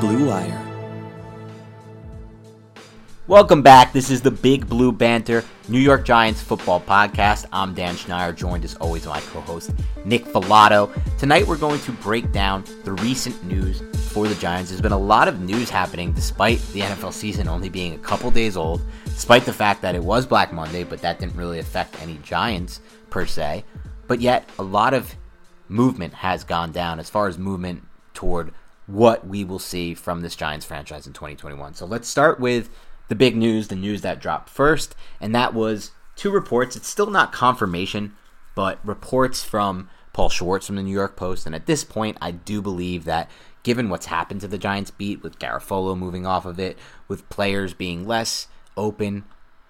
Blue Wire. Welcome back. This is the Big Blue Banter New York Giants football podcast. I'm Dan Schneider, joined as always by my co-host Nick Falato. Tonight we're going to break down the recent news for the Giants. There's been a lot of news happening despite the NFL season only being a couple days old, despite the fact that it was Black Monday, but that didn't really affect any Giants per se. But yet a lot of movement has gone down as far as movement toward what we will see from this Giants franchise in 2021. So let's start with the big news, the news that dropped first, and that was two reports. It's still not confirmation, but reports from Paul Schwartz from the New York Post. And at this point, I do believe that given what's happened to the Giants beat, with Garafolo moving off of it, with players being less open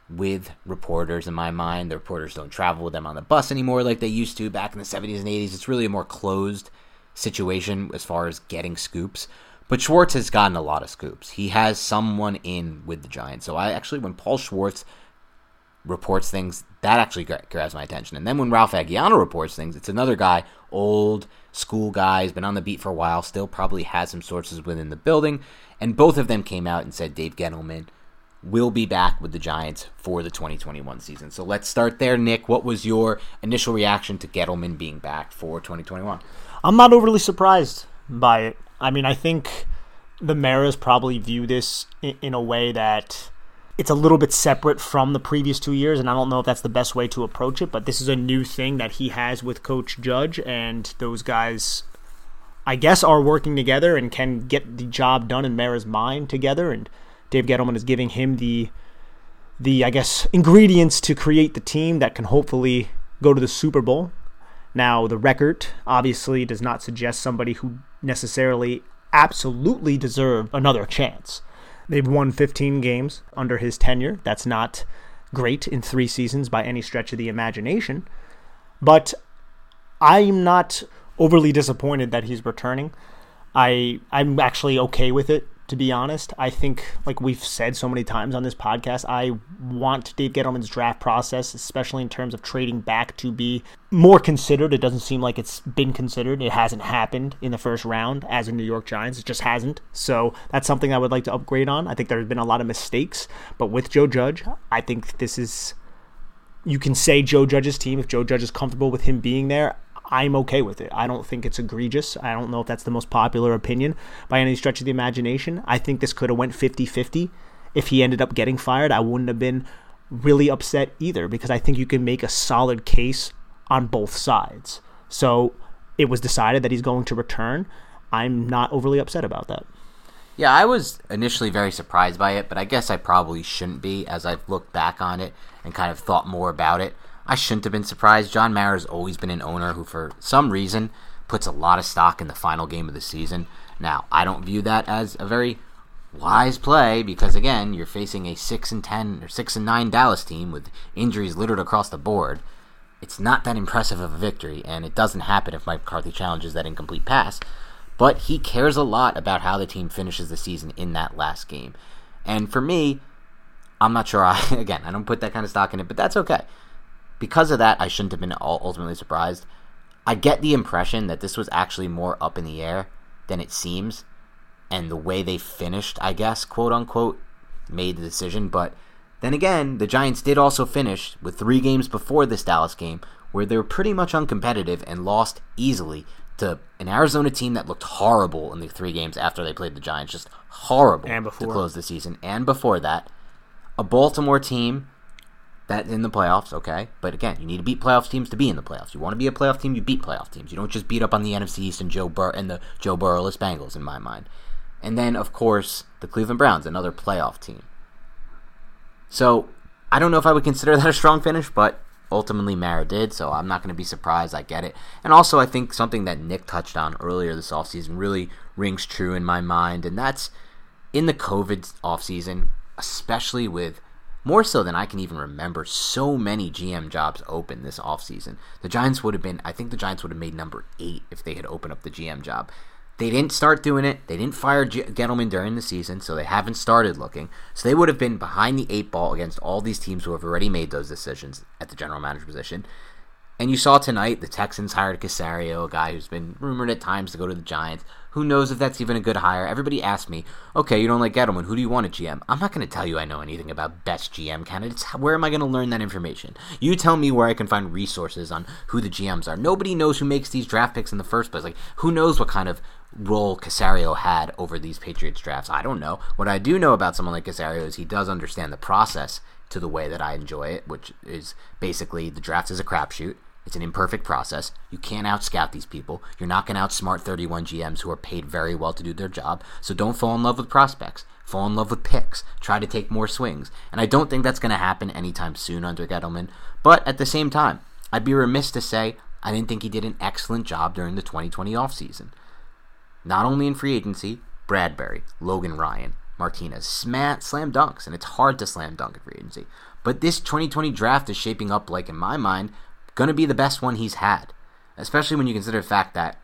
with reporters in my mind, the reporters don't travel with them on the bus anymore like they used to back in the 70s and 80s. It's really a more closed situation as far as getting scoops. But Schwartz has gotten a lot of scoops. He has someone in with the Giants. So I actually, when Paul Schwartz reports things, that actually grabs my attention. And then when Ralph Vacchiano reports things, it's another guy, old school guy, has been on the beat for a while, still probably has some sources within the building. And both of them came out and said Dave Gettleman will be back with the Giants for the 2021 season. So let's start there, Nick. What was your initial reaction to Gettleman being back for 2021? I'm not overly surprised by it. I mean, I think the Maras probably view this in, a way that it's a little bit separate from the previous two years, and I don't know if that's the best way to approach it, but this is a new thing that he has with Coach Judge, and those guys, I guess, are working together and can get the job done in Mara's mind together, and Dave Gettleman is giving him the the I guess ingredients to create the team that can hopefully go to the Super Bowl. Now, the record obviously does not suggest somebody who necessarily absolutely deserve another chance. They've won 15 games under his tenure. That's not great in three seasons by any stretch of the imagination. But I'm not overly disappointed that he's returning. I I'm actually okay with it to be honest. I think, like we've said so many times on this podcast, I want Dave Gettleman's draft process, especially in terms of trading back, to be more considered. It doesn't seem like it's been considered. It hasn't happened in the first round as a New York Giants. It just hasn't. So that's something I would like to upgrade on. I think there's been a lot of mistakes, but with Joe Judge, I think this is. You can say Joe Judge's team if Joe Judge is comfortable with him being there. I'm okay with it. I don't think it's egregious. I don't know if that's the most popular opinion by any stretch of the imagination. I think this could have went 50-50. If he ended up getting fired, I wouldn't have been really upset either because I think you can make a solid case on both sides. So it was decided that he's going to return. I'm not overly upset about that. Yeah, I was initially very surprised by it, but I guess I probably shouldn't be as I've looked back on it and kind of thought more about it. I shouldn't have been surprised. John Mara's always been an owner who, for some reason, puts a lot of stock in the final game of the season. Now, I don't view that as a very wise play because, again, you're facing a six and ten or six and nine Dallas team with injuries littered across the board. It's not that impressive of a victory, and it doesn't happen if Mike McCarthy challenges that incomplete pass. But he cares a lot about how the team finishes the season in that last game. And for me, I'm not sure. I again, I don't put that kind of stock in it, but that's okay because of that, I shouldn't have been ultimately surprised. I get the impression that this was actually more up in the air than it seems, and the way they finished, I guess, quote unquote, made the decision. But then again, the Giants did also finish with three games before this Dallas game where they were pretty much uncompetitive and lost easily to an Arizona team that looked horrible in the three games after they played the Giants, just horrible and before. to close the season. And before that, a Baltimore team that in the playoffs, okay. But again, you need to beat playoff teams to be in the playoffs. You want to be a playoff team, you beat playoff teams. You don't just beat up on the NFC East and Joe Bur- and the Joe Burrowless Bengals, in my mind. And then, of course, the Cleveland Browns, another playoff team. So I don't know if I would consider that a strong finish, but Ultimately, Mara did, so I'm not going to be surprised. I get it. And also, I think something that Nick touched on earlier this offseason really rings true in my mind, and that's in the COVID offseason, especially with more so than I can even remember, so many GM jobs open this offseason. The Giants would have been, I think the Giants would have made number eight if they had opened up the GM job. They didn't start doing it. They didn't fire G- during the season, so they haven't started looking. So they would have been behind the eight ball against all these teams who have already made those decisions at the general manager position. And you saw tonight the Texans hired Caserio, a guy who's been rumored at times to go to the Giants. Who knows if that's even a good hire? Everybody asked me, okay, you don't like Gettleman. Who do you want at GM? I'm not going to tell you I know anything about best GM candidates. Where am I going to learn that information? You tell me where I can find resources on who the GMs are. Nobody knows who makes these draft picks in the first place. Like, who knows what kind of role Caserio had over these Patriots drafts? I don't know. What I do know about someone like Caserio is he does understand the process to the way that I enjoy it, which is basically the draft is a crapshoot. It's an imperfect process. You can't outscout these people. You're not going to outsmart 31 GMs who are paid very well to do their job. So don't fall in love with prospects. Fall in love with picks. Try to take more swings. And I don't think that's going to happen anytime soon under Gettleman. But at the same time, I'd be remiss to say I didn't think he did an excellent job during the 2020 offseason. Not only in free agency, Bradberry, Logan Ryan, Martinez, slam, slam dunks, and it's hard to slam dunk in free agency. But this 2020 draft is shaping up like, in my mind, going to be the best one he's had, especially when you consider the fact that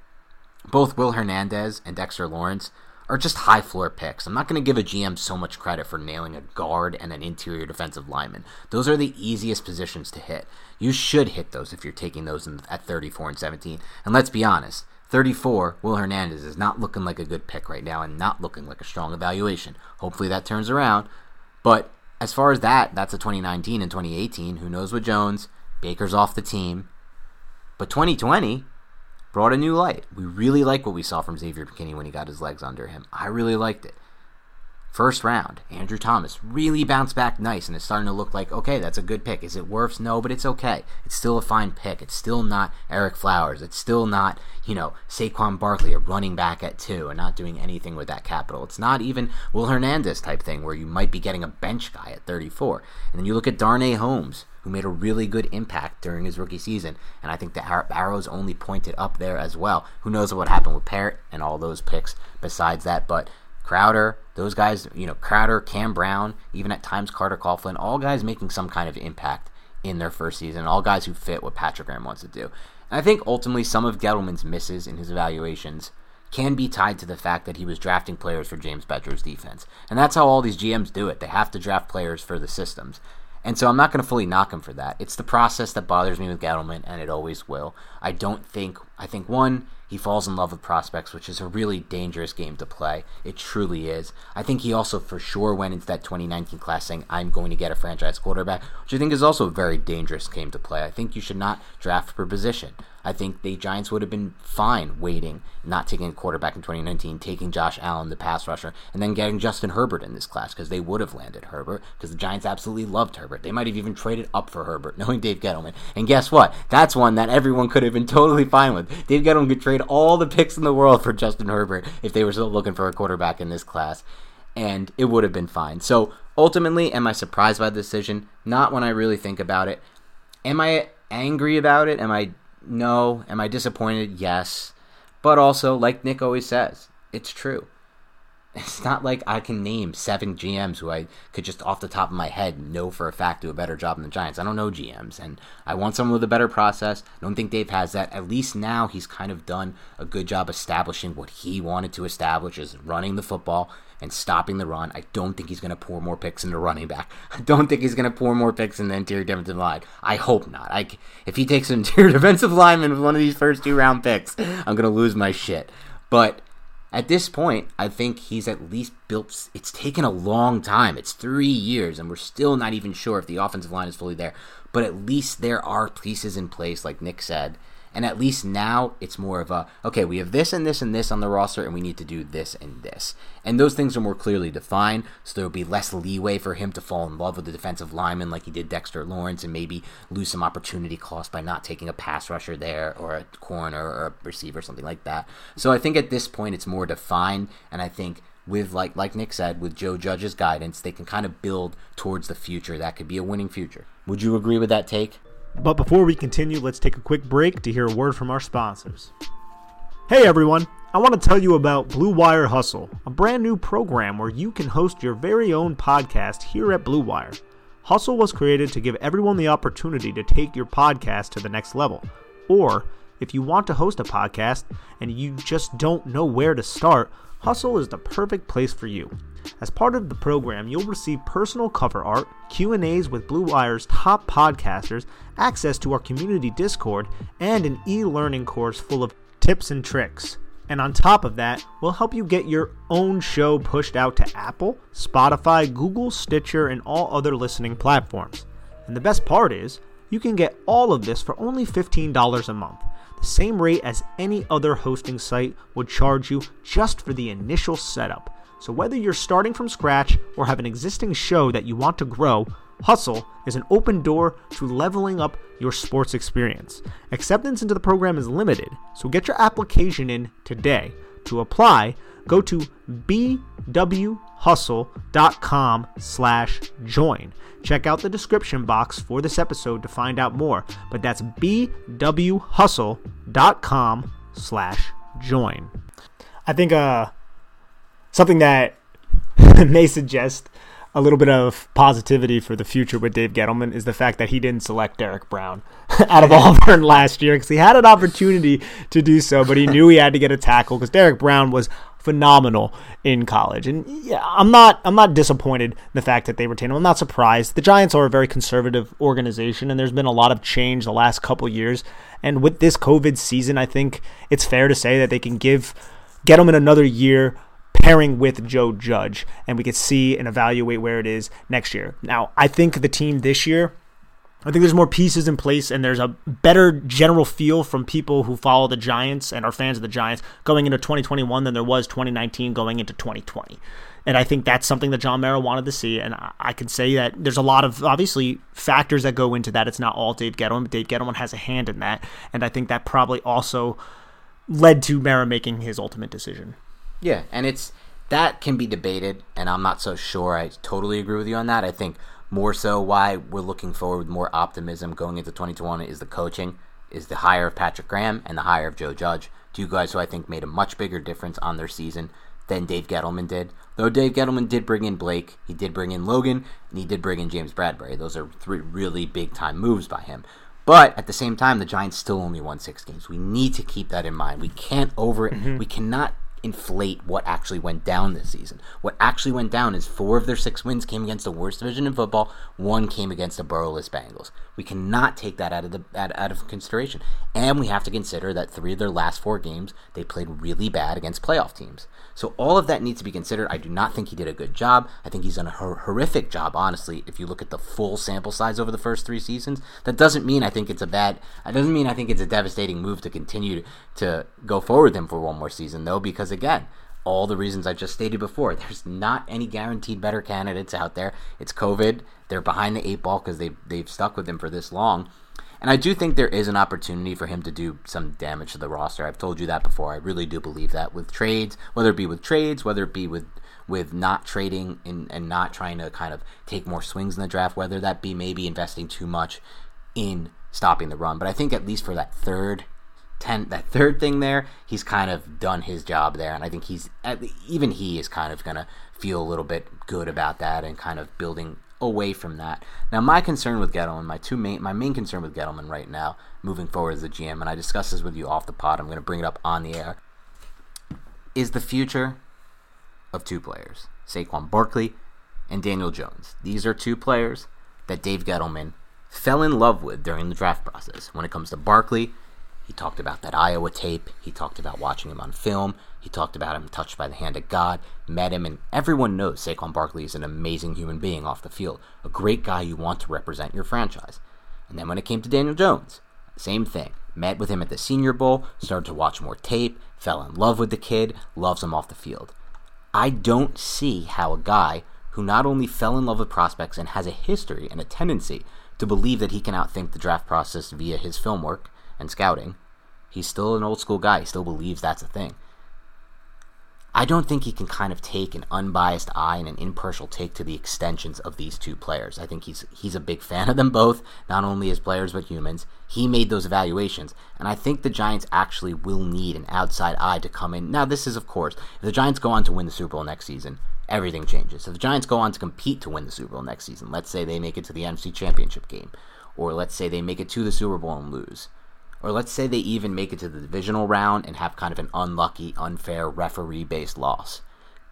both Will Hernandez and Dexter Lawrence are just high floor picks. I'm not going to give a GM so much credit for nailing a guard and an interior defensive lineman. Those are the easiest positions to hit. You should hit those if you're taking those in, at 34 and 17. And let's be honest, 34, Will Hernandez is not looking like a good pick right now and not looking like a strong evaluation. Hopefully that turns around. But as far as that, that's a 2019 and 2018. Who knows with Jones? Baker's off the team. But 2020 brought a new light. We really like what we saw from Xavier McKinney when he got his legs under him. I really liked it. First round, Andrew Thomas really bounced back nice, and it's starting to look like, okay, that's a good pick. Is it Wirfs? No, but it's okay. It's still a fine pick. It's still not Ereck Flowers. It's still not, you know, Saquon Barkley, a running back at two, and not doing anything with that capital. It's not even Will Hernandez type thing where you might be getting a bench guy at 34. And then you look at Darnay Holmes, who made a really good impact during his rookie season, and I think the arrows only pointed up there as well. Who knows what happened with Parrott and all those picks besides that, but Crowder, those guys, you know, Crowder, Cam Brown, even at times Carter Coughlin, all guys making some kind of impact in their first season, all guys who fit what Patrick Graham wants to do. And I think ultimately some of Gettleman's misses in his evaluations can be tied to the fact that he was drafting players for James Bettcher's defense. And that's how all these GMs do it. They have to draft players for the systems. And so I'm not going to fully knock him for that. It's the process that bothers me with Gettleman, and it always will. I don't think, I think, one, he falls in love with prospects, which is a really dangerous game to play. It truly is. I think he also for sure went into that 2019 class saying, I'm going to get a franchise quarterback, which I think is also a very dangerous game to play. I think you should not draft per position. I think the Giants would have been fine waiting, not taking a quarterback in 2019, taking Josh Allen, the pass rusher, and then getting Justin Herbert in this class because they would have landed Herbert because the Giants absolutely loved Herbert. They might have even traded up for Herbert, knowing Dave Gettleman. And guess what? That's one that everyone could have been totally fine with. Dave Gettleman could trade all the picks in the world for Justin Herbert if they were still looking for a quarterback in this class, and it would have been fine. So ultimately, am I surprised by the decision? Not when I really think about it. Am I angry about it? Am I no. Am I disappointed? Yes. But also, like Nick always says, it's true. It's not like I can name seven GMs who I could just off the top of my head know for a fact do a better job than the Giants. I don't know GMs, and I want someone with a better process. I don't think Dave has that. At least now he's kind of done a good job establishing what he wanted to establish is running the football and stopping the run. I don't think he's going to pour more picks into running back. I don't think he's going to pour more picks in the interior defensive line. I hope not. I, if he takes an interior defensive lineman with one of these first two round picks, I'm going to lose my shit. But at this point, I think he's at least built. It's taken a long time. It's three years, and we're still not even sure if the offensive line is fully there. But at least there are pieces in place, like Nick said, and at least now it's more of a okay, we have this and this and this on the roster, and we need to do this and this. And those things are more clearly defined, so there will be less leeway for him to fall in love with the defensive lineman like he did Dexter Lawrence and maybe lose some opportunity cost by not taking a pass rusher there or a corner or a receiver, something like that. So I think at this point it's more defined, and I think with like like Nick said, with Joe Judge's guidance, they can kind of build towards the future. That could be a winning future. Would you agree with that take? But before we continue, let's take a quick break to hear a word from our sponsors. Hey everyone, I want to tell you about Blue Wire Hustle, a brand new program where you can host your very own podcast here at Blue Wire. Hustle was created to give everyone the opportunity to take your podcast to the next level. Or, if you want to host a podcast and you just don't know where to start, Hustle is the perfect place for you. As part of the program, you'll receive personal cover art, Q&As with Blue Wire's top podcasters, access to our community Discord, and an e-learning course full of tips and tricks. And on top of that, we'll help you get your own show pushed out to Apple, Spotify, Google, Stitcher, and all other listening platforms. And the best part is, you can get all of this for only $15 a month, same rate as any other hosting site would charge you just for the initial setup. So whether you're starting from scratch or have an existing show that you want to grow, Hustle is an open door to leveling up your sports experience. Acceptance into the program is limited, so get your application in today. To apply, go to bwhustle.com slash join. Check out the description box for this episode to find out more, but that's bwhustle.com slash join. I think uh, something that may suggest a little bit of positivity for the future with Dave Gettleman is the fact that he didn't select Derrick Brown out of Auburn last year because he had an opportunity to do so, but he knew he had to get a tackle because Derrick Brown was phenomenal in college. And yeah, I'm not I'm not disappointed in the fact that they retain him. I'm not surprised. The Giants are a very conservative organization and there's been a lot of change the last couple years. And with this COVID season, I think it's fair to say that they can give get him in another year pairing with Joe Judge, and we could see and evaluate where it is next year. Now, I think the team this year, I think there's more pieces in place, and there's a better general feel from people who follow the Giants and are fans of the Giants going into 2021 than there was 2019 going into 2020. And I think that's something that John Mara wanted to see. And I can say that there's a lot of obviously factors that go into that. It's not all Dave Gettleman, but Dave Gettleman has a hand in that. And I think that probably also led to Mara making his ultimate decision. Yeah, and it's that can be debated, and I'm not so sure. I totally agree with you on that. I think more so why we're looking forward with more optimism going into 2021 is the coaching, is the hire of Patrick Graham and the hire of Joe Judge. Two guys who I think made a much bigger difference on their season than Dave Gettleman did. Though Dave Gettleman did bring in Blake, he did bring in Logan, and he did bring in James Bradberry. Those are three really big time moves by him. But at the same time, the Giants still only won six games. We need to keep that in mind. We can't over. Mm-hmm. We cannot inflate what actually went down this season. What actually went down is four of their six wins came against the worst division in football. One came against the Burrowless Bengals. We cannot take that out of the out, out of consideration, and we have to consider that three of their last four games they played really bad against playoff teams. So all of that needs to be considered. I do not think he did a good job. I think he's done a hor- horrific job, honestly. If you look at the full sample size over the first three seasons, that doesn't mean I think it's a bad. It doesn't mean I think it's a devastating move to continue to go forward with him for one more season, though, because again, all the reasons I just stated before. There's not any guaranteed better candidates out there. It's COVID. They're behind the eight ball because they've, they've stuck with him for this long. And I do think there is an opportunity for him to do some damage to the roster. I've told you that before. I really do believe that with trades, whether it be with trades, whether it be with with not trading and, and not trying to kind of take more swings in the draft, whether that be maybe investing too much in stopping the run. But I think at least for that third ten that third thing there, he's kind of done his job there, and I think he's even he is kind of gonna feel a little bit good about that and kind of building away from that. Now, my concern with Gettleman, my two main my main concern with Gettleman right now, moving forward as the GM, and I discussed this with you off the pod. I'm going to bring it up on the air. Is the future of two players, Saquon Barkley and Daniel Jones. These are two players that Dave Gettleman fell in love with during the draft process. When it comes to Barkley, he talked about that Iowa tape. He talked about watching him on film. He talked about him touched by the hand of God, met him, and everyone knows Saquon Barkley is an amazing human being off the field, a great guy you want to represent your franchise. And then when it came to Daniel Jones, same thing. Met with him at the Senior Bowl, started to watch more tape, fell in love with the kid, loves him off the field. I don't see how a guy who not only fell in love with prospects and has a history and a tendency to believe that he can outthink the draft process via his film work and scouting, he's still an old school guy. He still believes that's a thing. I don't think he can kind of take an unbiased eye and an impartial take to the extensions of these two players. I think he's he's a big fan of them both, not only as players but humans. He made those evaluations, and I think the Giants actually will need an outside eye to come in. Now, this is of course, if the Giants go on to win the Super Bowl next season, everything changes. If the Giants go on to compete to win the Super Bowl next season, let's say they make it to the NFC Championship game, or let's say they make it to the Super Bowl and lose or let's say they even make it to the divisional round and have kind of an unlucky, unfair referee based loss.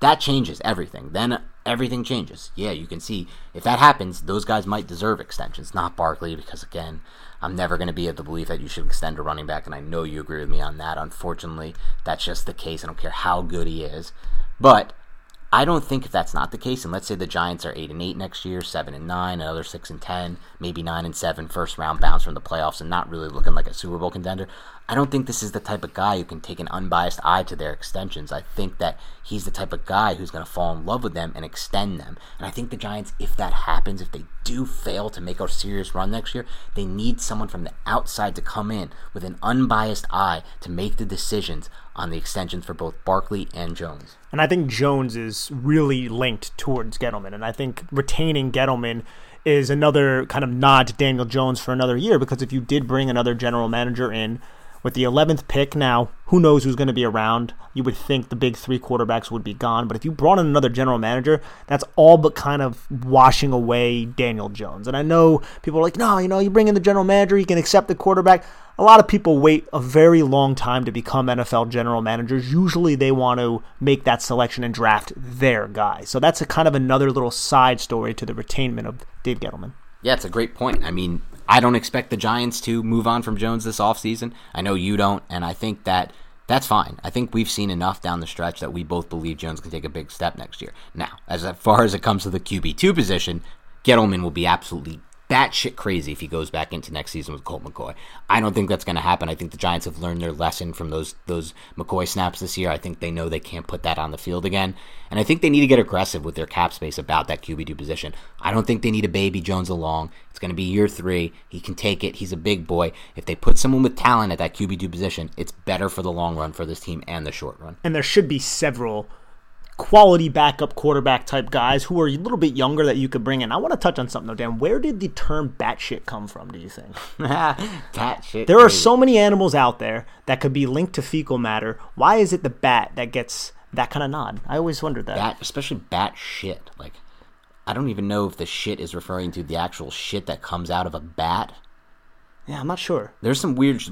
That changes everything. Then everything changes. Yeah, you can see if that happens, those guys might deserve extensions, not Barkley, because again, I'm never going to be of the belief that you should extend a running back, and I know you agree with me on that. Unfortunately, that's just the case. I don't care how good he is. But I don't think if that's not the case, and let's say the Giants are eight and eight next year, seven and nine, another six and ten, maybe nine and seven, first round bounce from the playoffs, and not really looking like a Super Bowl contender. I don't think this is the type of guy who can take an unbiased eye to their extensions. I think that he's the type of guy who's going to fall in love with them and extend them. And I think the Giants, if that happens, if they do fail to make a serious run next year, they need someone from the outside to come in with an unbiased eye to make the decisions on the extensions for both Barkley and Jones. And I think Jones is really linked towards Gettleman. And I think retaining Gettleman is another kind of nod to Daniel Jones for another year because if you did bring another general manager in with the 11th pick now, who knows who's going to be around? You would think the big three quarterbacks would be gone, but if you brought in another general manager, that's all but kind of washing away Daniel Jones. And I know people are like, no, you know, you bring in the general manager, he can accept the quarterback. A lot of people wait a very long time to become NFL general managers. Usually they want to make that selection and draft their guy. So that's a kind of another little side story to the retainment of Dave Gettleman. Yeah, it's a great point. I mean, I don't expect the Giants to move on from Jones this offseason. I know you don't, and I think that that's fine. I think we've seen enough down the stretch that we both believe Jones can take a big step next year. Now, as far as it comes to the QB2 position, Gettleman will be absolutely batshit crazy if he goes back into next season with Colt McCoy. I don't think that's going to happen. I think the Giants have learned their lesson from those those McCoy snaps this year. I think they know they can't put that on the field again, and I think they need to get aggressive with their cap space about that QB two position. I don't think they need a baby Jones along. It's going to be year three. He can take it. He's a big boy. If they put someone with talent at that QB two position, it's better for the long run for this team and the short run. And there should be several quality backup quarterback type guys who are a little bit younger that you could bring in. I want to touch on something though, Dan. Where did the term batshit come from, do you think? batshit. There are so many animals out there that could be linked to fecal matter. Why is it the bat that gets that kind of nod? I always wondered that. Bat, especially bat shit. Like, I don't even know if the shit is referring to the actual shit that comes out of a bat. Yeah, I'm not sure. There's some weird.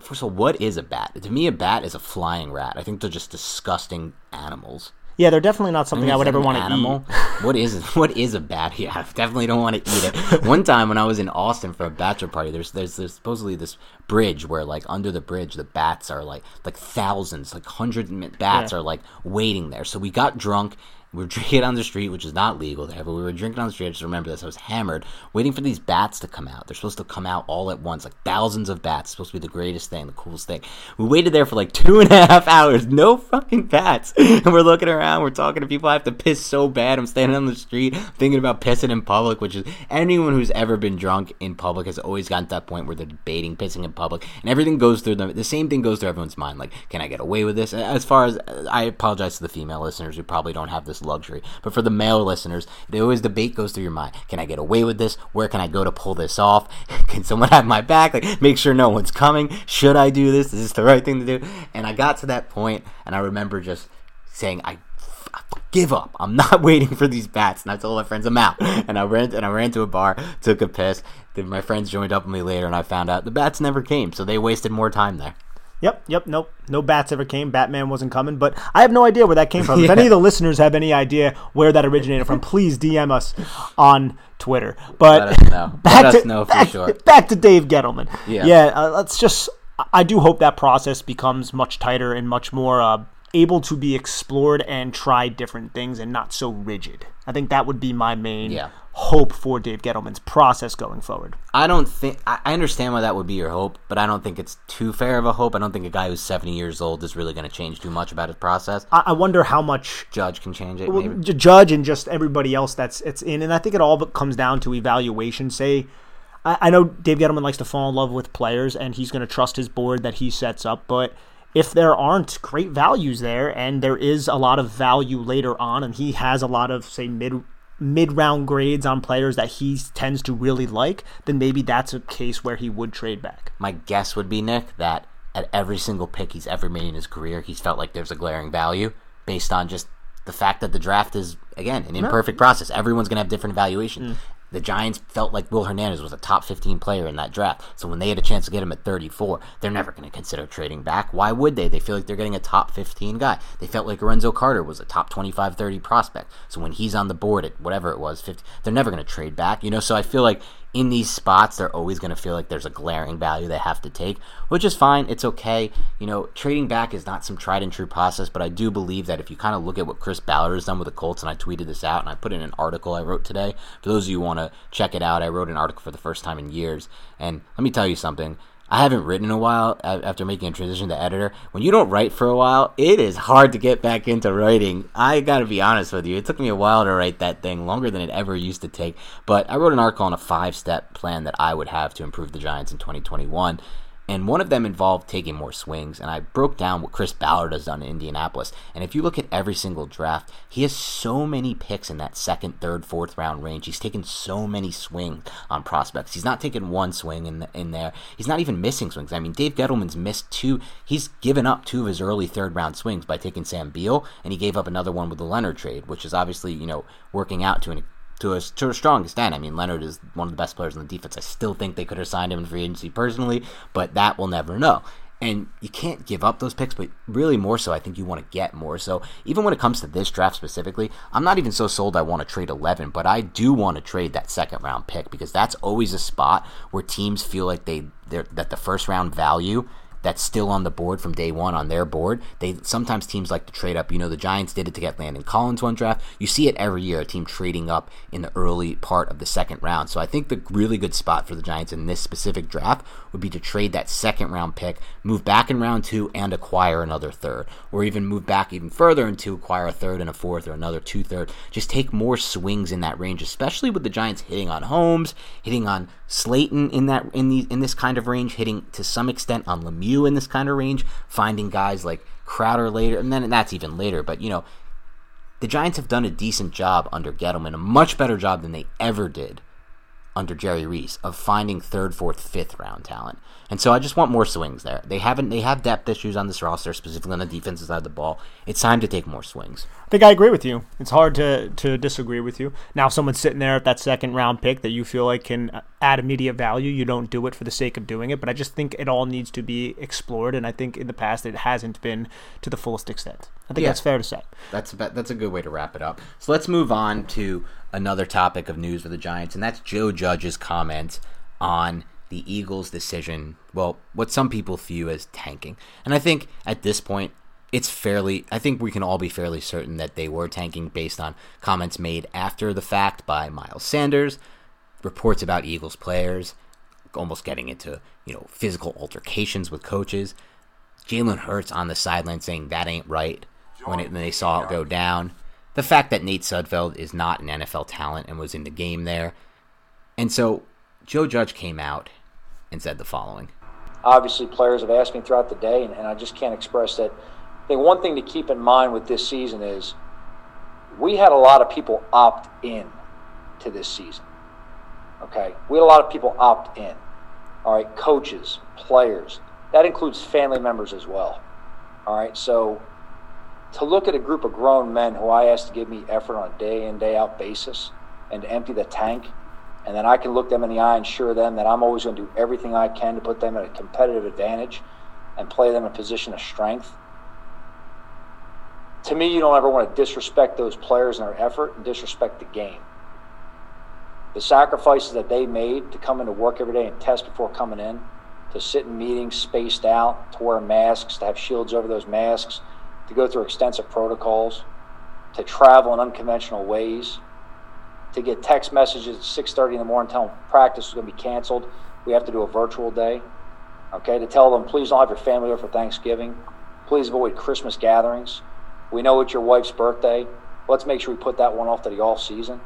First of all, what is a bat? To me, a bat is a flying rat. I think they're just disgusting animals. Yeah, they're definitely not something I, I would ever want to eat. what is what is a bat? Yeah, I definitely don't want to eat it. One time when I was in Austin for a bachelor party, there's, there's there's supposedly this bridge where like under the bridge the bats are like like thousands, like hundred bats yeah. are like waiting there. So we got drunk we were drinking on the street, which is not legal there, but we were drinking on the street. I just remember this. I was hammered, waiting for these bats to come out. They're supposed to come out all at once, like thousands of bats. It's supposed to be the greatest thing, the coolest thing. We waited there for like two and a half hours, no fucking bats. And we're looking around, we're talking to people. I have to piss so bad. I'm standing on the street thinking about pissing in public, which is anyone who's ever been drunk in public has always gotten to that point where they're debating pissing in public, and everything goes through them. The same thing goes through everyone's mind. Like, can I get away with this? As far as I apologize to the female listeners who probably don't have this luxury. But for the male listeners, the always debate goes through your mind. Can I get away with this? Where can I go to pull this off? Can someone have my back? Like, make sure no one's coming. Should I do this? Is this the right thing to do? And I got to that point, and I remember just saying, I give up. I'm not waiting for these bats. And I told my friends I'm out. And I ran and I ran to a bar, took a piss. Then my friends joined up with me later, and I found out the bats never came, so they wasted more time there. Yep, yep, nope. No bats ever came. Batman wasn't coming, but I have no idea where that came from. yeah. If any of the listeners have any idea where that originated from, please DM us on Twitter. But back to back, sure. back, to Dave Gettleman. Yeah, yeah. Uh, let's just. I do hope that process becomes much tighter and much more uh, able to be explored and try different things and not so rigid. I think that would be my main yeah. hope for Dave Gettleman's process going forward. I don't think I understand why that would be your hope, but I don't think it's too fair of a hope. I don't think a guy who's seventy years old is really going to change too much about his process. I, I wonder how much Judge can change it. Well, Judge and just everybody else that's it's in, and I think it all comes down to evaluation. Say. I know Dave Gettleman likes to fall in love with players, and he's going to trust his board that he sets up. But if there aren't great values there and there is a lot of value later on and he has a lot of say mid mid round grades on players that he tends to really like, then maybe that's a case where he would trade back. My guess would be Nick that at every single pick he's ever made in his career, he's felt like there's a glaring value based on just the fact that the draft is again an imperfect no. process. Everyone's going to have different evaluations. Mm the Giants felt like Will Hernandez was a top 15 player in that draft. So when they had a chance to get him at 34, they're never going to consider trading back. Why would they? They feel like they're getting a top 15 guy. They felt like Lorenzo Carter was a top 25, 30 prospect. So when he's on the board at whatever it was, 50, they're never going to trade back. You know, so I feel like in these spots, they're always going to feel like there's a glaring value they have to take, which is fine. It's okay. You know, trading back is not some tried and true process, but I do believe that if you kind of look at what Chris Ballard has done with the Colts, and I tweeted this out and I put in an article I wrote today. For those of you who want to check it out, I wrote an article for the first time in years. And let me tell you something. I haven't written in a while after making a transition to editor. When you don't write for a while, it is hard to get back into writing. I got to be honest with you. It took me a while to write that thing, longer than it ever used to take. But I wrote an article on a five step plan that I would have to improve the Giants in 2021 and one of them involved taking more swings. And I broke down what Chris Ballard has done in Indianapolis. And if you look at every single draft, he has so many picks in that second, third, fourth round range. He's taken so many swings on prospects. He's not taking one swing in the, in there. He's not even missing swings. I mean, Dave Gettleman's missed two. He's given up two of his early third round swings by taking Sam Beal, and he gave up another one with the Leonard trade, which is obviously you know working out to an to a to a strong extent. I mean, Leonard is one of the best players on the defense. I still think they could have signed him in free agency personally, but that we'll never know. And you can't give up those picks, but really more so, I think you want to get more. So even when it comes to this draft specifically, I'm not even so sold I want to trade 11, but I do want to trade that second round pick because that's always a spot where teams feel like they that the first round value that's still on the board from day one on their board. They sometimes teams like to trade up. You know, the Giants did it to get Landon Collins one draft. You see it every year, a team trading up in the early part of the second round. So I think the really good spot for the Giants in this specific draft would be to trade that second round pick, move back in round two, and acquire another third, or even move back even further and to acquire a third and a fourth or another two third. Just take more swings in that range, especially with the Giants hitting on Holmes, hitting on Slayton in that in the in this kind of range, hitting to some extent on Lemieux in this kind of range, finding guys like Crowder later, and then that's even later. But you know, the Giants have done a decent job under Gettleman, a much better job than they ever did under Jerry Reese of finding third, fourth, fifth round talent. And so I just want more swings there. They haven't they have depth issues on this roster, specifically on the defensive side of the ball. It's time to take more swings. I think I agree with you. It's hard to to disagree with you. Now if someone's sitting there at that second round pick that you feel like can add immediate value, you don't do it for the sake of doing it. But I just think it all needs to be explored and I think in the past it hasn't been to the fullest extent. I think yeah. that's fair to say. That's a, that's a good way to wrap it up. So let's move on to another topic of news for the Giants, and that's Joe Judge's comment on the Eagles' decision. Well, what some people view as tanking. And I think at this point, it's fairly, I think we can all be fairly certain that they were tanking based on comments made after the fact by Miles Sanders, reports about Eagles players almost getting into, you know, physical altercations with coaches. Jalen Hurts on the sideline saying that ain't right when, it, when they saw it go down the fact that Nate Sudfeld is not an NFL talent and was in the game there. And so Joe Judge came out and said the following. Obviously, players have asked me throughout the day, and, and I just can't express that. I think one thing to keep in mind with this season is we had a lot of people opt in to this season. Okay? We had a lot of people opt in. All right? Coaches, players. That includes family members as well. All right? So to look at a group of grown men who I ask to give me effort on a day in, day out basis and to empty the tank, and then I can look them in the eye and assure them that I'm always going to do everything I can to put them at a competitive advantage and play them in a position of strength. To me, you don't ever want to disrespect those players and their effort and disrespect the game. The sacrifices that they made to come into work every day and test before coming in, to sit in meetings spaced out, to wear masks, to have shields over those masks, to go through extensive protocols, to travel in unconventional ways, to get text messages at 6:30 in the morning telling them practice is going to be canceled. We have to do a virtual day. Okay, to tell them please don't have your family over for Thanksgiving. Please avoid Christmas gatherings. We know it's your wife's birthday. Let's make sure we put that one off to the off season.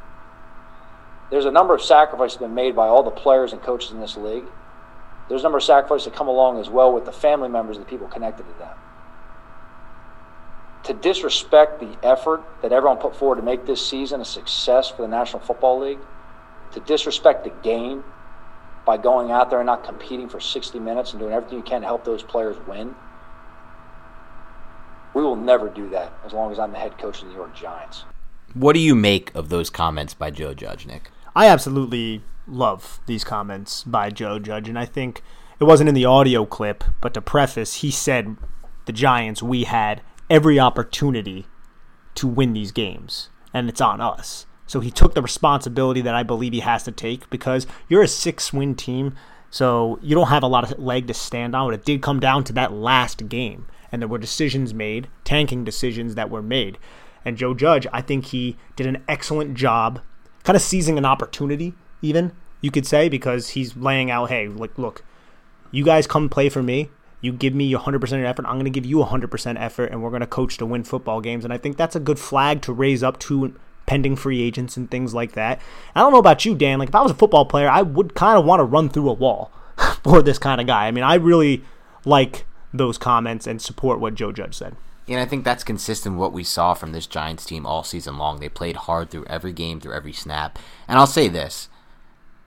There's a number of sacrifices that have been made by all the players and coaches in this league. There's a number of sacrifices that come along as well with the family members and the people connected to them. To disrespect the effort that everyone put forward to make this season a success for the National Football League, to disrespect the game by going out there and not competing for 60 minutes and doing everything you can to help those players win. We will never do that as long as I'm the head coach of the New York Giants. What do you make of those comments by Joe Judge, Nick? I absolutely love these comments by Joe Judge, and I think it wasn't in the audio clip, but to preface, he said the Giants, we had every opportunity to win these games, and it's on us. So he took the responsibility that I believe he has to take because you're a six win team, so you don't have a lot of leg to stand on. But it did come down to that last game, and there were decisions made, tanking decisions that were made. And Joe Judge, I think he did an excellent job, kind of seizing an opportunity, even you could say, because he's laying out, hey, like, look, you guys come play for me. You give me 100% effort. I'm going to give you 100% effort, and we're going to coach to win football games. And I think that's a good flag to raise up to pending free agents and things like that. I don't know about you, Dan. Like, if I was a football player, I would kind of want to run through a wall for this kind of guy. I mean, I really like those comments and support what Joe Judge said. And I think that's consistent with what we saw from this Giants team all season long. They played hard through every game, through every snap. And I'll say this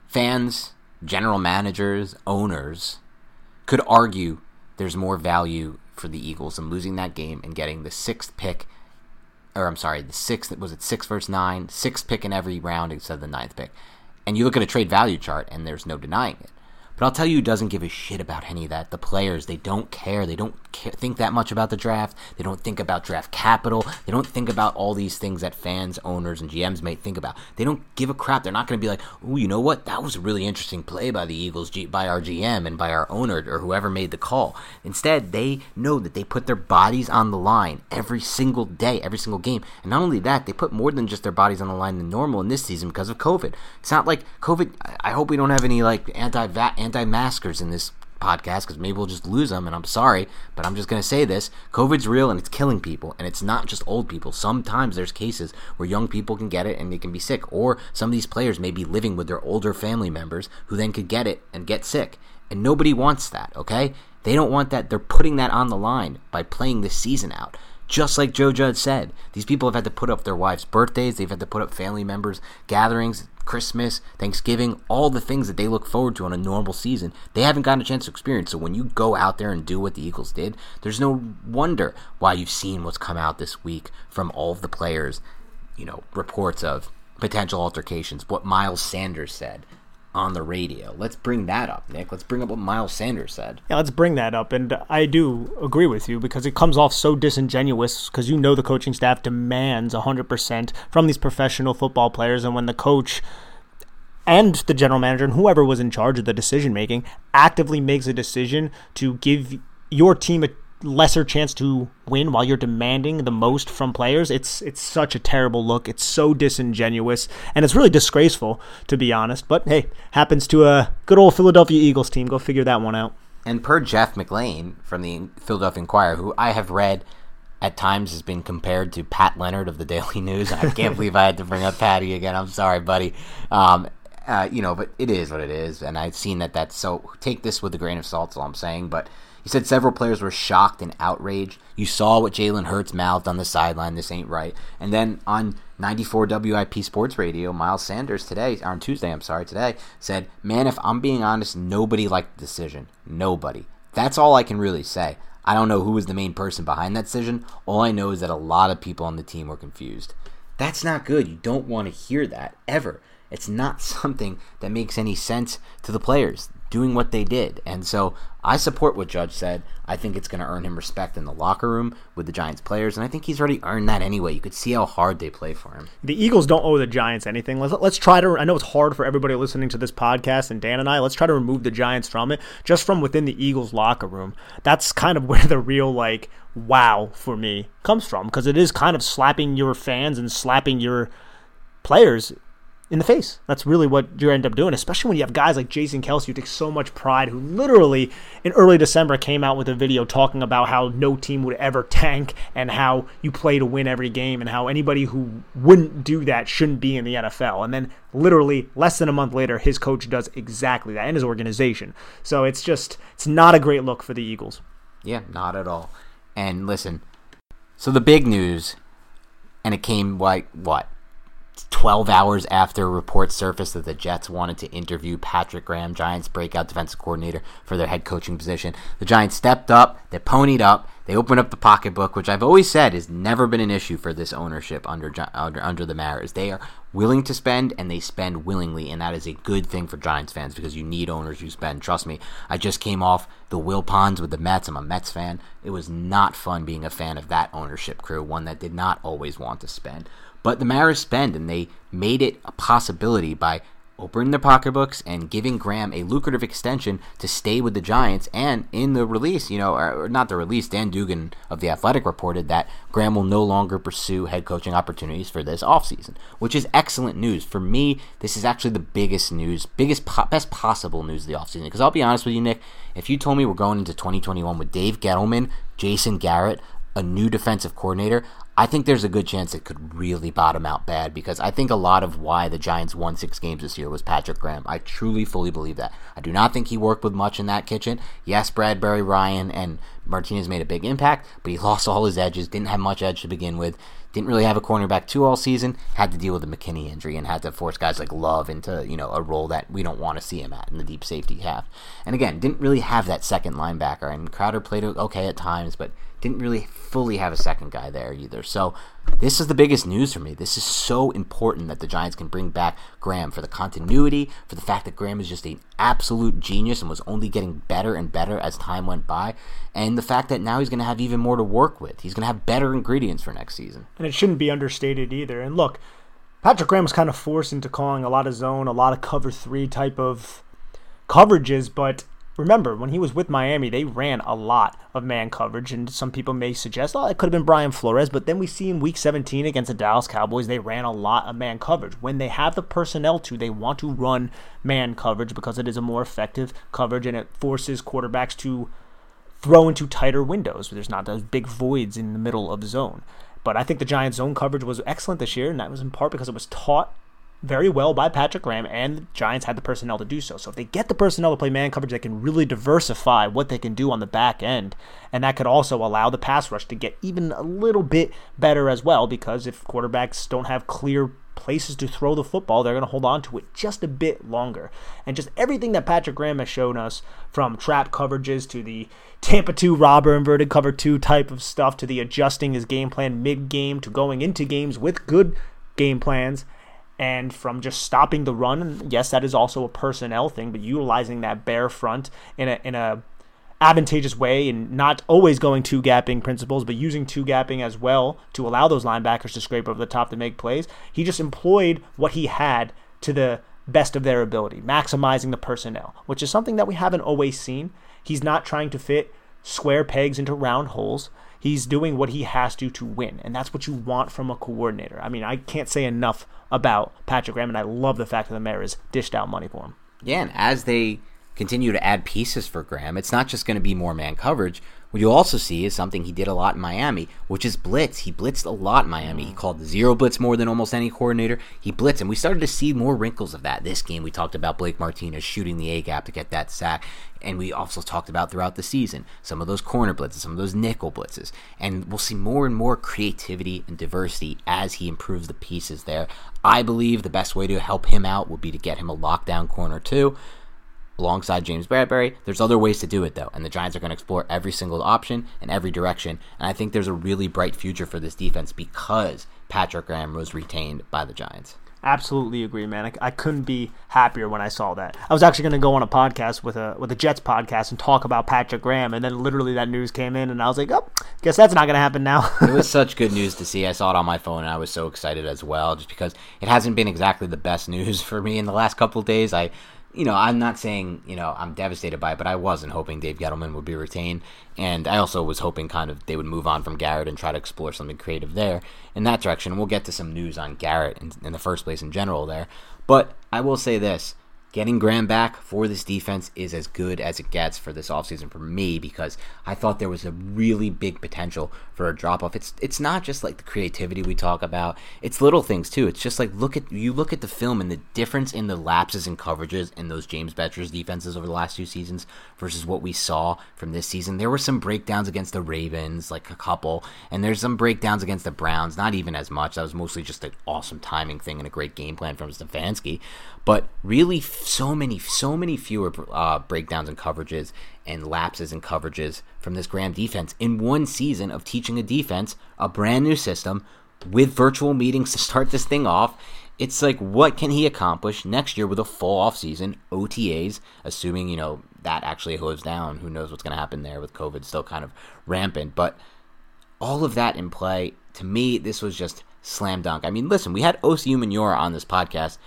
fans, general managers, owners could argue there's more value for the Eagles in losing that game and getting the sixth pick or I'm sorry, the sixth was it six versus nine, sixth pick in every round instead of the ninth pick. And you look at a trade value chart, and there's no denying it. But I'll tell you who doesn't give a shit about any of that. The players, they don't care. They don't think that much about the draft. They don't think about draft capital. They don't think about all these things that fans, owners, and GMs may think about. They don't give a crap. They're not going to be like, oh, you know what? That was a really interesting play by the Eagles, by our GM and by our owner or whoever made the call. Instead, they know that they put their bodies on the line every single day, every single game. And not only that, they put more than just their bodies on the line than normal in this season because of COVID. It's not like COVID. I hope we don't have any like anti anti-maskers in this podcast because maybe we'll just lose them and i'm sorry but i'm just going to say this covid's real and it's killing people and it's not just old people. Sometimes there's cases where young people can get it and they can be sick or some of these players may be living with their older family members who then could get it and get sick and nobody wants that okay? They don't want that. They're putting that on the line by playing this season out just like Joe Judge said, these people have had to put up their wives' birthdays, they've had to put up family members' gatherings, Christmas, Thanksgiving, all the things that they look forward to on a normal season, they haven't gotten a chance to experience. So when you go out there and do what the Eagles did, there's no wonder why you've seen what's come out this week from all of the players, you know, reports of potential altercations, what Miles Sanders said on the radio. Let's bring that up, Nick. Let's bring up what Miles Sanders said. Yeah, let's bring that up. And I do agree with you because it comes off so disingenuous because you know the coaching staff demands 100% from these professional football players. And when the coach and the general manager and whoever was in charge of the decision making actively makes a decision to give your team a lesser chance to win while you're demanding the most from players. It's it's such a terrible look. It's so disingenuous and it's really disgraceful to be honest. But hey, happens to a good old Philadelphia Eagles team. Go figure that one out. And per Jeff McLane from the Philadelphia Inquirer, who I have read at times has been compared to Pat Leonard of the Daily News. I can't believe I had to bring up Patty again. I'm sorry, buddy. Um, uh, you know, but it is what it is, and I've seen that. That's so. Take this with a grain of salt. Is all I'm saying. But he said several players were shocked and outraged. You saw what Jalen Hurts mouthed on the sideline. This ain't right. And then on 94 WIP Sports Radio, Miles Sanders today, on Tuesday, I'm sorry, today, said, Man, if I'm being honest, nobody liked the decision. Nobody. That's all I can really say. I don't know who was the main person behind that decision. All I know is that a lot of people on the team were confused. That's not good. You don't want to hear that ever. It's not something that makes any sense to the players doing what they did. And so I support what Judge said. I think it's going to earn him respect in the locker room with the Giants players, and I think he's already earned that anyway. You could see how hard they play for him. The Eagles don't owe the Giants anything. Let's, let's try to. I know it's hard for everybody listening to this podcast, and Dan and I. Let's try to remove the Giants from it, just from within the Eagles locker room. That's kind of where the real like wow for me comes from, because it is kind of slapping your fans and slapping your players in the face. That's really what you end up doing, especially when you have guys like Jason Kelce who take so much pride, who literally in early December came out with a video talking about how no team would ever tank and how you play to win every game and how anybody who wouldn't do that shouldn't be in the NFL. And then literally less than a month later, his coach does exactly that and his organization. So it's just, it's not a great look for the Eagles. Yeah, not at all. And listen, So the big news, and it came like what, twelve hours after reports surfaced that the Jets wanted to interview Patrick Graham, Giants breakout defensive coordinator, for their head coaching position. The Giants stepped up, they ponied up, they opened up the pocketbook, which I've always said has never been an issue for this ownership under under, under the Maras. They are willing to spend and they spend willingly, and that is a good thing for Giants fans because you need owners who spend. Trust me, I just came off the Wilpons with the Mets. I'm a Mets fan. It was not fun being a fan of that ownership crew, one that did not always want to spend. But the Maras spend, and they made it a possibility by opening their pocketbooks and giving Graham a lucrative extension to stay with the Giants. And in the release, you know, or not the release, Dan Duggan of The Athletic reported that Graham will no longer pursue head coaching opportunities for this offseason, which is excellent news. For me, this is actually the biggest news, biggest, best possible news of the offseason. Because I'll be honest with you, Nick, if you told me we're going into 2021 with Dave Gettleman, Jason Garrett, a new defensive coordinator, I think there's a good chance it could really bottom out bad because I think a lot of why the Giants won six games this year was Patrick Graham. I truly, fully believe that. I do not think he worked with much in that kitchen. Yes, Bradberry, Ryan, and Martinez made a big impact, but he lost all his edges, didn't have much edge to begin with, didn't really have a cornerback two all season, had to deal with the McKinney injury, and had to force guys like Love into, you know, a role that we don't want to see him at in the deep safety half. And again, didn't really have that second linebacker, and Crowder played okay at times, but didn't really fully have a second guy there either. So this is the biggest news for me. This is so important that the Giants can bring back Graham for the continuity, for the fact that Graham is just an absolute genius and was only getting better and better as time went by, and the fact that now he's going to have even more to work with. He's going to have better ingredients for next season. And it shouldn't be understated either. And look, Patrick Graham was kind of forced into calling a lot of zone, a lot of cover three type of coverages, but remember, when he was with Miami, they ran a lot of man coverage, and some people may suggest, oh, it could have been Brian Flores, but then we see in Week 17 against the Dallas Cowboys, they ran a lot of man coverage. When they have the personnel to, they want to run man coverage because it is a more effective coverage, and it forces quarterbacks to throw into tighter windows. There's not those big voids in the middle of the zone. But I think the Giants' zone coverage was excellent this year, and that was in part because it was taught very well by Patrick Graham, and the Giants had the personnel to do so. So if they get the personnel to play man coverage, they can really diversify what they can do on the back end, and that could also allow the pass rush to get even a little bit better as well. Because if quarterbacks don't have clear places to throw the football, they're going to hold on to it just a bit longer. And just everything that Patrick Graham has shown us from trap coverages to the Tampa 2 robber inverted cover 2 type of stuff to the adjusting his game plan mid game to going into games with good game plans and from just stopping the run. Yes, that is also a personnel thing, but utilizing that bear front in a in a advantageous way and not always going two gapping principles, but using two gapping as well to allow those linebackers to scrape over the top to make plays. He just employed what he had to the best of their ability, maximizing the personnel, which is something that we haven't always seen. He's not trying to fit square pegs into round holes. He's doing what he has to to win, and that's what you want from a coordinator. I mean, I can't say enough about Patrick Graham, and I love the fact that the Maras dished out money for him. Yeah, and as they continue to add pieces for Graham, it's not just going to be more man coverage. What you also see is something he did a lot in Miami, which is blitz. He blitzed a lot in Miami. He called zero blitz more than almost any coordinator. He blitzed, and we started to see more wrinkles of that this game. We talked about Blake Martinez shooting the A gap to get that sack, and we also talked about throughout the season some of those corner blitzes, some of those nickel blitzes, and we'll see more and more creativity and diversity as he improves the pieces there. I believe the best way to help him out would be to get him a lockdown corner too alongside James Bradberry. There's other ways to do it though, and the Giants are going to explore every single option in every direction. And I think there's a really bright future for this defense because Patrick Graham was retained by the Giants. Absolutely agree, man. I, I couldn't be happier when I saw that. I was actually going to go on a podcast with a with a Jets podcast and talk about Patrick Graham, and then literally that news came in, and I was like, "Oh, guess that's not going to happen now." it was such good news to see. I saw it on my phone, and I was so excited as well, just because it hasn't been exactly the best news for me in the last couple of days. I you know, I'm not saying, you know, I'm devastated by it, but I wasn't hoping Dave Gettleman would be retained. And I also was hoping kind of they would move on from Garrett and try to explore something creative there in that direction. We'll get to some news on Garrett in, in the first place in general there. But I will say this getting Graham back for this defense is as good as it gets for this offseason for me because I thought there was a really big potential for a drop off. It's it's not just like the creativity we talk about. It's little things too. It's just like look at you look at the film and the difference in the lapses and coverages in those James Bettcher's defenses over the last two seasons versus what we saw from this season. There were some breakdowns against the Ravens, like a couple, and there's some breakdowns against the Browns, not even as much. That was mostly just an awesome timing thing and a great game plan from Stefanski. But really so many, so many fewer uh, breakdowns and coverages and lapses and coverages from this Graham defense in one season of teaching a defense a brand new system with virtual meetings to start this thing off. It's like, what can he accomplish next year with a full off season, OTAs, assuming, you know, that actually goes down. Who knows what's going to happen there with COVID still kind of rampant. But all of that in play, to me, this was just slam dunk. I mean, listen, we had Osi Umenyiora on this podcast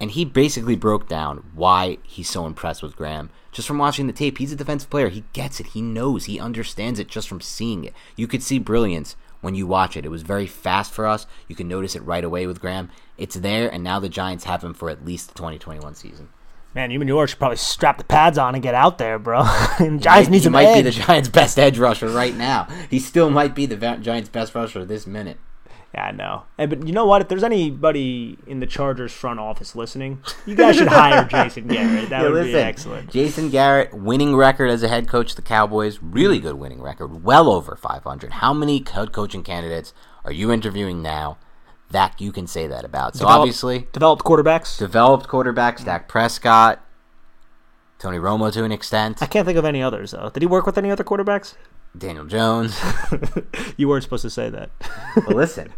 and he basically broke down why he's so impressed with Graham just from watching the tape. He's a defensive player. He gets it. He knows. He understands it just from seeing it. You could see brilliance when you watch it. It was very fast for us. You can notice it right away with Graham. It's there, and now the Giants have him for at least the 2021 season. Man, even York should probably strap the pads on and get out there, bro. Giants might, need some might edge. be the Giants' best edge rusher right now. He still might be the Giants' best rusher this minute. Yeah, I know. And, but you know what? If there's anybody in the Chargers front office listening, you guys should hire Jason Garrett. That Yeah, would be excellent. Jason Garrett, winning record as a head coach of the Cowboys, really good winning record, well over 500. How many head coaching candidates are you interviewing now that you can say that about? So Develop- obviously, developed quarterbacks. developed quarterbacks, Dak Prescott, Tony Romo to an extent, I can't think of any others though. Did he work with any other quarterbacks? Daniel Jones. You weren't supposed to say that. but listen,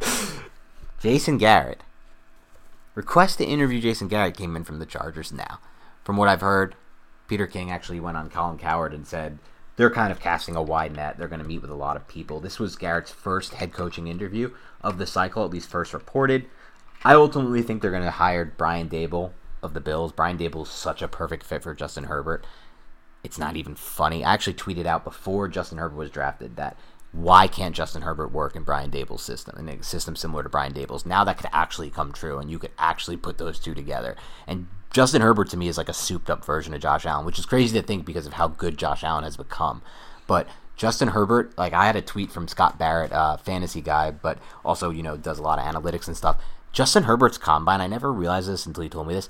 Jason Garrett. Request to interview Jason Garrett came in from the Chargers now. From what I've heard, Peter King actually went on Colin Cowherd and said they're kind of casting a wide net. They're going to meet with a lot of people. This was Garrett's first head coaching interview of the cycle, at least first reported. I ultimately think they're going to hire Brian Daboll of the Bills. Brian Daboll is such a perfect fit for Justin Herbert. It's not even funny. I actually tweeted out before Justin Herbert was drafted that why can't Justin Herbert work in Brian Daboll's system, in a system similar to Brian Daboll's? Now that could actually come true, and you could actually put those two together. And Justin Herbert to me is like a souped up version of Josh Allen, which is crazy to think because of how good Josh Allen has become. But Justin Herbert, like I had a tweet from Scott Barrett, uh, fantasy guy, but also you know does a lot of analytics and stuff. Justin Herbert's combine, I never realized this until he told me this.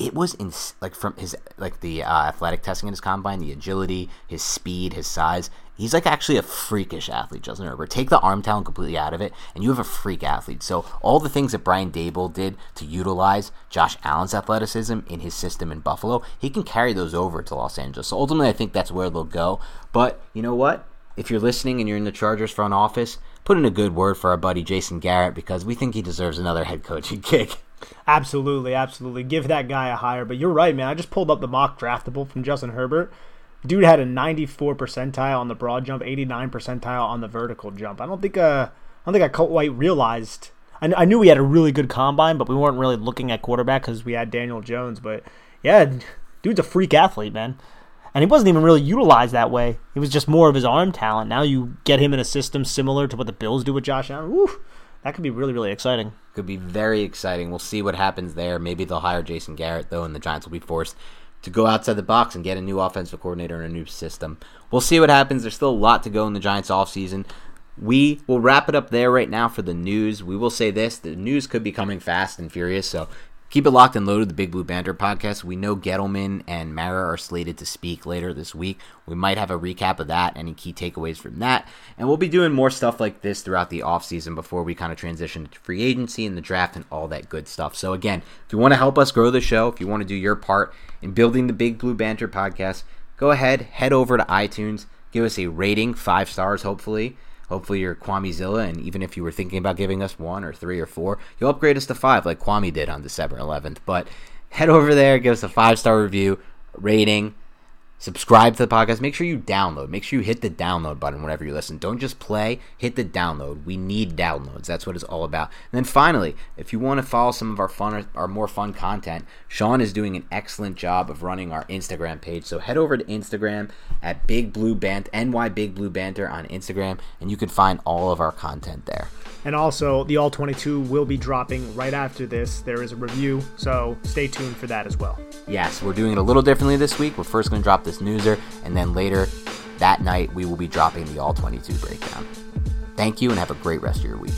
It was in like from his like the uh, athletic testing in his combine, the agility, his speed, his size. He's like actually a freakish athlete, Justin Herbert. Take the arm talent completely out of it, and you have a freak athlete. So all the things that Brian Daboll did to utilize Josh Allen's athleticism in his system in Buffalo, he can carry those over to Los Angeles. So ultimately, I think that's where they'll go. But you know what? If you're listening and you're in the Chargers front office, put in a good word for our buddy Jason Garrett because we think he deserves another head coaching gig. Absolutely, absolutely. Give that guy a hire. But you're right, man. I just pulled up the mock draftable from Justin Herbert. Dude had a 94 percentile on the broad jump, 89 percentile on the vertical jump. I don't think uh, I don't think I quite realized. I, I knew we had a really good combine, but we weren't really looking at quarterback because we had Daniel Jones. But yeah, dude's a freak athlete, man. And he wasn't even really utilized that way. It was just more of his arm talent. Now you get him in a system similar to what the Bills do with Josh Allen. Woo, that could be really, really exciting. Could be very exciting. We'll see what happens there. Maybe they'll hire Jason Garrett, though, and the Giants will be forced to go outside the box and get a new offensive coordinator and a new system. We'll see what happens. There's still a lot to go in the Giants offseason. We will wrap it up there right now for the news. We will say this the news could be coming fast and furious, so keep it locked and loaded. The Big Blue Banter podcast. We know Gettleman and Mara are slated to speak later this week. We might have a recap of that, any key takeaways from that. And we'll be doing more stuff like this throughout the offseason before we kind of transition to free agency and the draft and all that good stuff. So, again, if you want to help us grow the show, if you want to do your part in building the Big Blue Banter podcast, go ahead, head over to iTunes, give us a rating, five stars, hopefully. Hopefully you're Kwame Zilla, and even if you were thinking about giving us one or three or four, you'll upgrade us to five like Kwame did on December 11th. But head over there, give us a five star review, rating, subscribe to the podcast. Make sure you download. Make sure you hit the download button whenever you listen. Don't just play, hit the download. We need downloads. That's what it's all about. And then finally, if you want to follow some of our fun our more fun content, Sean is doing an excellent job of running our Instagram page. So head over to Instagram at Big Blue Bant NY Big Blue Banter on Instagram and you can find all of our content there. And also, the All 22 will be dropping right after this. There is a review, so stay tuned for that as well. Yes, we're doing it a little differently this week. We're first going to drop this newser, and then later that night, we will be dropping the All 22 breakdown. Thank you, and have a great rest of your week.